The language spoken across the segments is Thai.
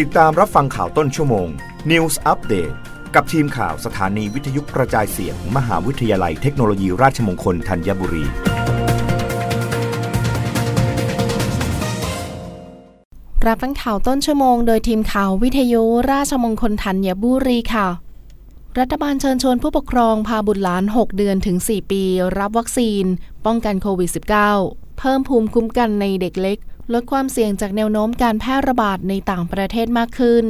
ติดตามรับฟังข่าวต้นชั่วโมง News Update กับทีมข่าวสถานีวิทยุกระจายเสียงมมหาวิทยาลัยเทคโนโลยีราชมงคลธัญบุรี รับฟังข่าวต้นชั่วโมงโดยทีมข่าววิทยุราชมงคลธัญบุรีค่ะ รัฐบาลเชิญชวนผู้ปกครองพาบุตรหลาน 6 เดือนถึง 4 ปี รับวัคซีน ป้องกันโควิด -19 เพิ่มภูมิคุ้มกันในเด็กเล็ก ลดความเสี่ยงจากแนวโน้มการแพร่ระบาดในต่างประเทศมากขึ้น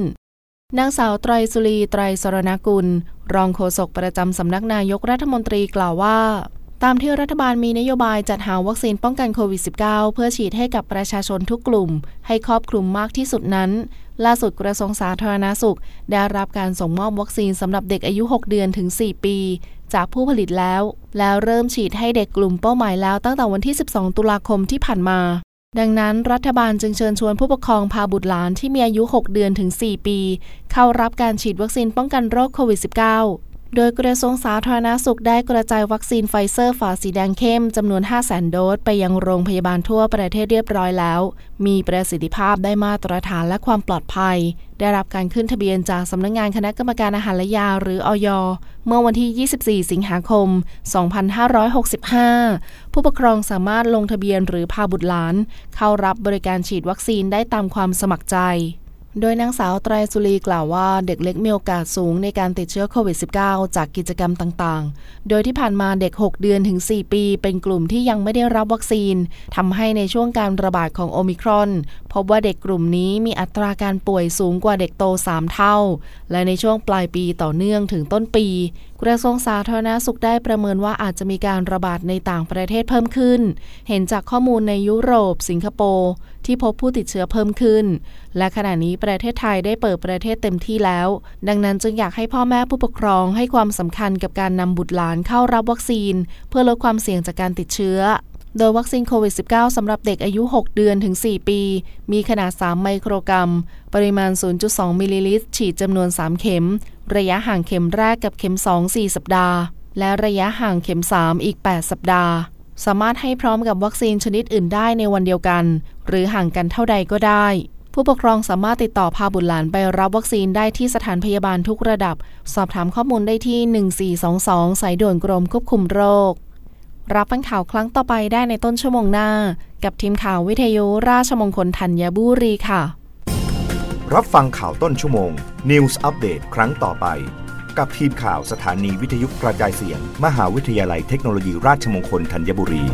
นางสาวไตรสุรีไตรสรณกุล รองโฆษกประจำสำนักนายกรัฐมนตรีกล่าวว่า ตามที่รัฐบาลมีนโยบายจัดหาวัคซีนป้องกันโควิด -19 เพื่อฉีดให้กับประชาชนทุกกลุ่ม ให้ครอบคลุมมากที่สุดนั้น ล่าสุดกระทรวงสาธารณาสุข ได้รับการส่งมอบวัคซีนสำหรับเด็กอายุ 6 เดือนถึง 4 ปีจากผู้ผลิตแล้ว แล้วเริ่มฉีดให้เด็กกลุ่มเป้าหมายแล้วตั้งแต่วันที่ 12 ตุลาคมที่ผ่านมา ดังนั้นรัฐบาลจึงเชิญชวนผู้ปกครองพาบุตรหลานที่มีอายุ 6 เดือนถึง 4 ปี เข้ารับการฉีดวัคซีนป้องกันโรคโควิด -19 โดยกระทรวงสาธารณาสุขได้กระจายวัคซีนไฟเซอร์ฝาสีแดงเข้มจำนวน5 0 0 0 0 0โดสไปยังโรงพยาบาลทั่วประเทศเรียบร้อยแล้ว มีประสิทธิภาพได้มาตรฐานและความปลอดภัย ได้รับการขึ้นทะเบียนจากสำนักงงานคณะกรรมการอาหารและยาหรืออยเมื่อวันที่ 24 สิงหาคม 2565 ผู้ปกครองสามารถลงทะเบียนหรือพาบุตรหลาน เข้ารับบริการฉีดวัคซีนได้ตามความสมัครใจ โดยนางสาวไตรสุรีกล่าวว่าเด็กเล็กมีโอกาสสูงในการติดเชื้อโควิด -19 จากกิจกรรมต่างๆ โดยที่ผ่านมาเด็ก 6 เดือนถึง 4 ปี เป็นกลุ่มที่ยังไม่ได้รับวัคซีนทำให้ในช่วงการระบาดของโอมิครอน พบว่าเด็กกลุ่มนี้มีอัตราการป่วยสูงกว่าเด็กโต 3 เท่า และในช่วงปลายปีต่อเนื่องถึงต้นปีกระทรวงสาธารณาสุขได้ประเมินว่าอาจจะมีการระบาดในต่างประเทศเพิ่มขึ้น เห็นจากข้อมูลในยุโรป สิงคโปร์ที่พบผู้ติดเชื้อเพิ่มขึ้น และขณะนี้ประเทศไทยได้เปิดประเทศเต็มที่แล้ว ดังนั้นจึงอยากให้พ่อแม่ผู้ปกครองให้ความสำคัญกับการนำบุตรหลานเข้ารับวัคซีน เพื่อลดความเสี่ยงจากการติดเชื้อโดยวัคซีนโควิด -19 สำหรับเด็กอายุ 6 เดือนถึง 4 ปี มีขนาด 3 ไมโครกรัม ปริมาณ 0.2 มิลลิลิตร ฉีดจำนวน 3 เข็ม ระยะห่างเข็มแรกกับเข็ม 2 4 สัปดาห์ และระยะห่างเข็ม 3 อีก 8 สัปดาห์ สามารถให้พร้อมกับวัคซีนชนิดอื่นได้ในวันเดียวกัน หรือห่างกันเท่าใดก็ได้ ผู้ปกครองสามารถติดต่อพาบุตรหลานไปรับวัคซีนได้ที่สถานพยาบาลทุกระดับ สอบถามข้อมูลได้ที่ 1422 สายด่วนกรมควบคุมโรค รับฟังข่าวครั้งต่อไปได้ในต้นชั่วโมงหน้า กับทีมข่าววิทยุราชมงคลธัญบุรีค่ะ รับฟังข่าวต้นชั่วโมง News Update ครั้งต่อไป กับทีมข่าวสถานีวิทยุกระจายเสียง มหาวิทยาลัยเทคโนโลยีราชมงคลธัญบุรี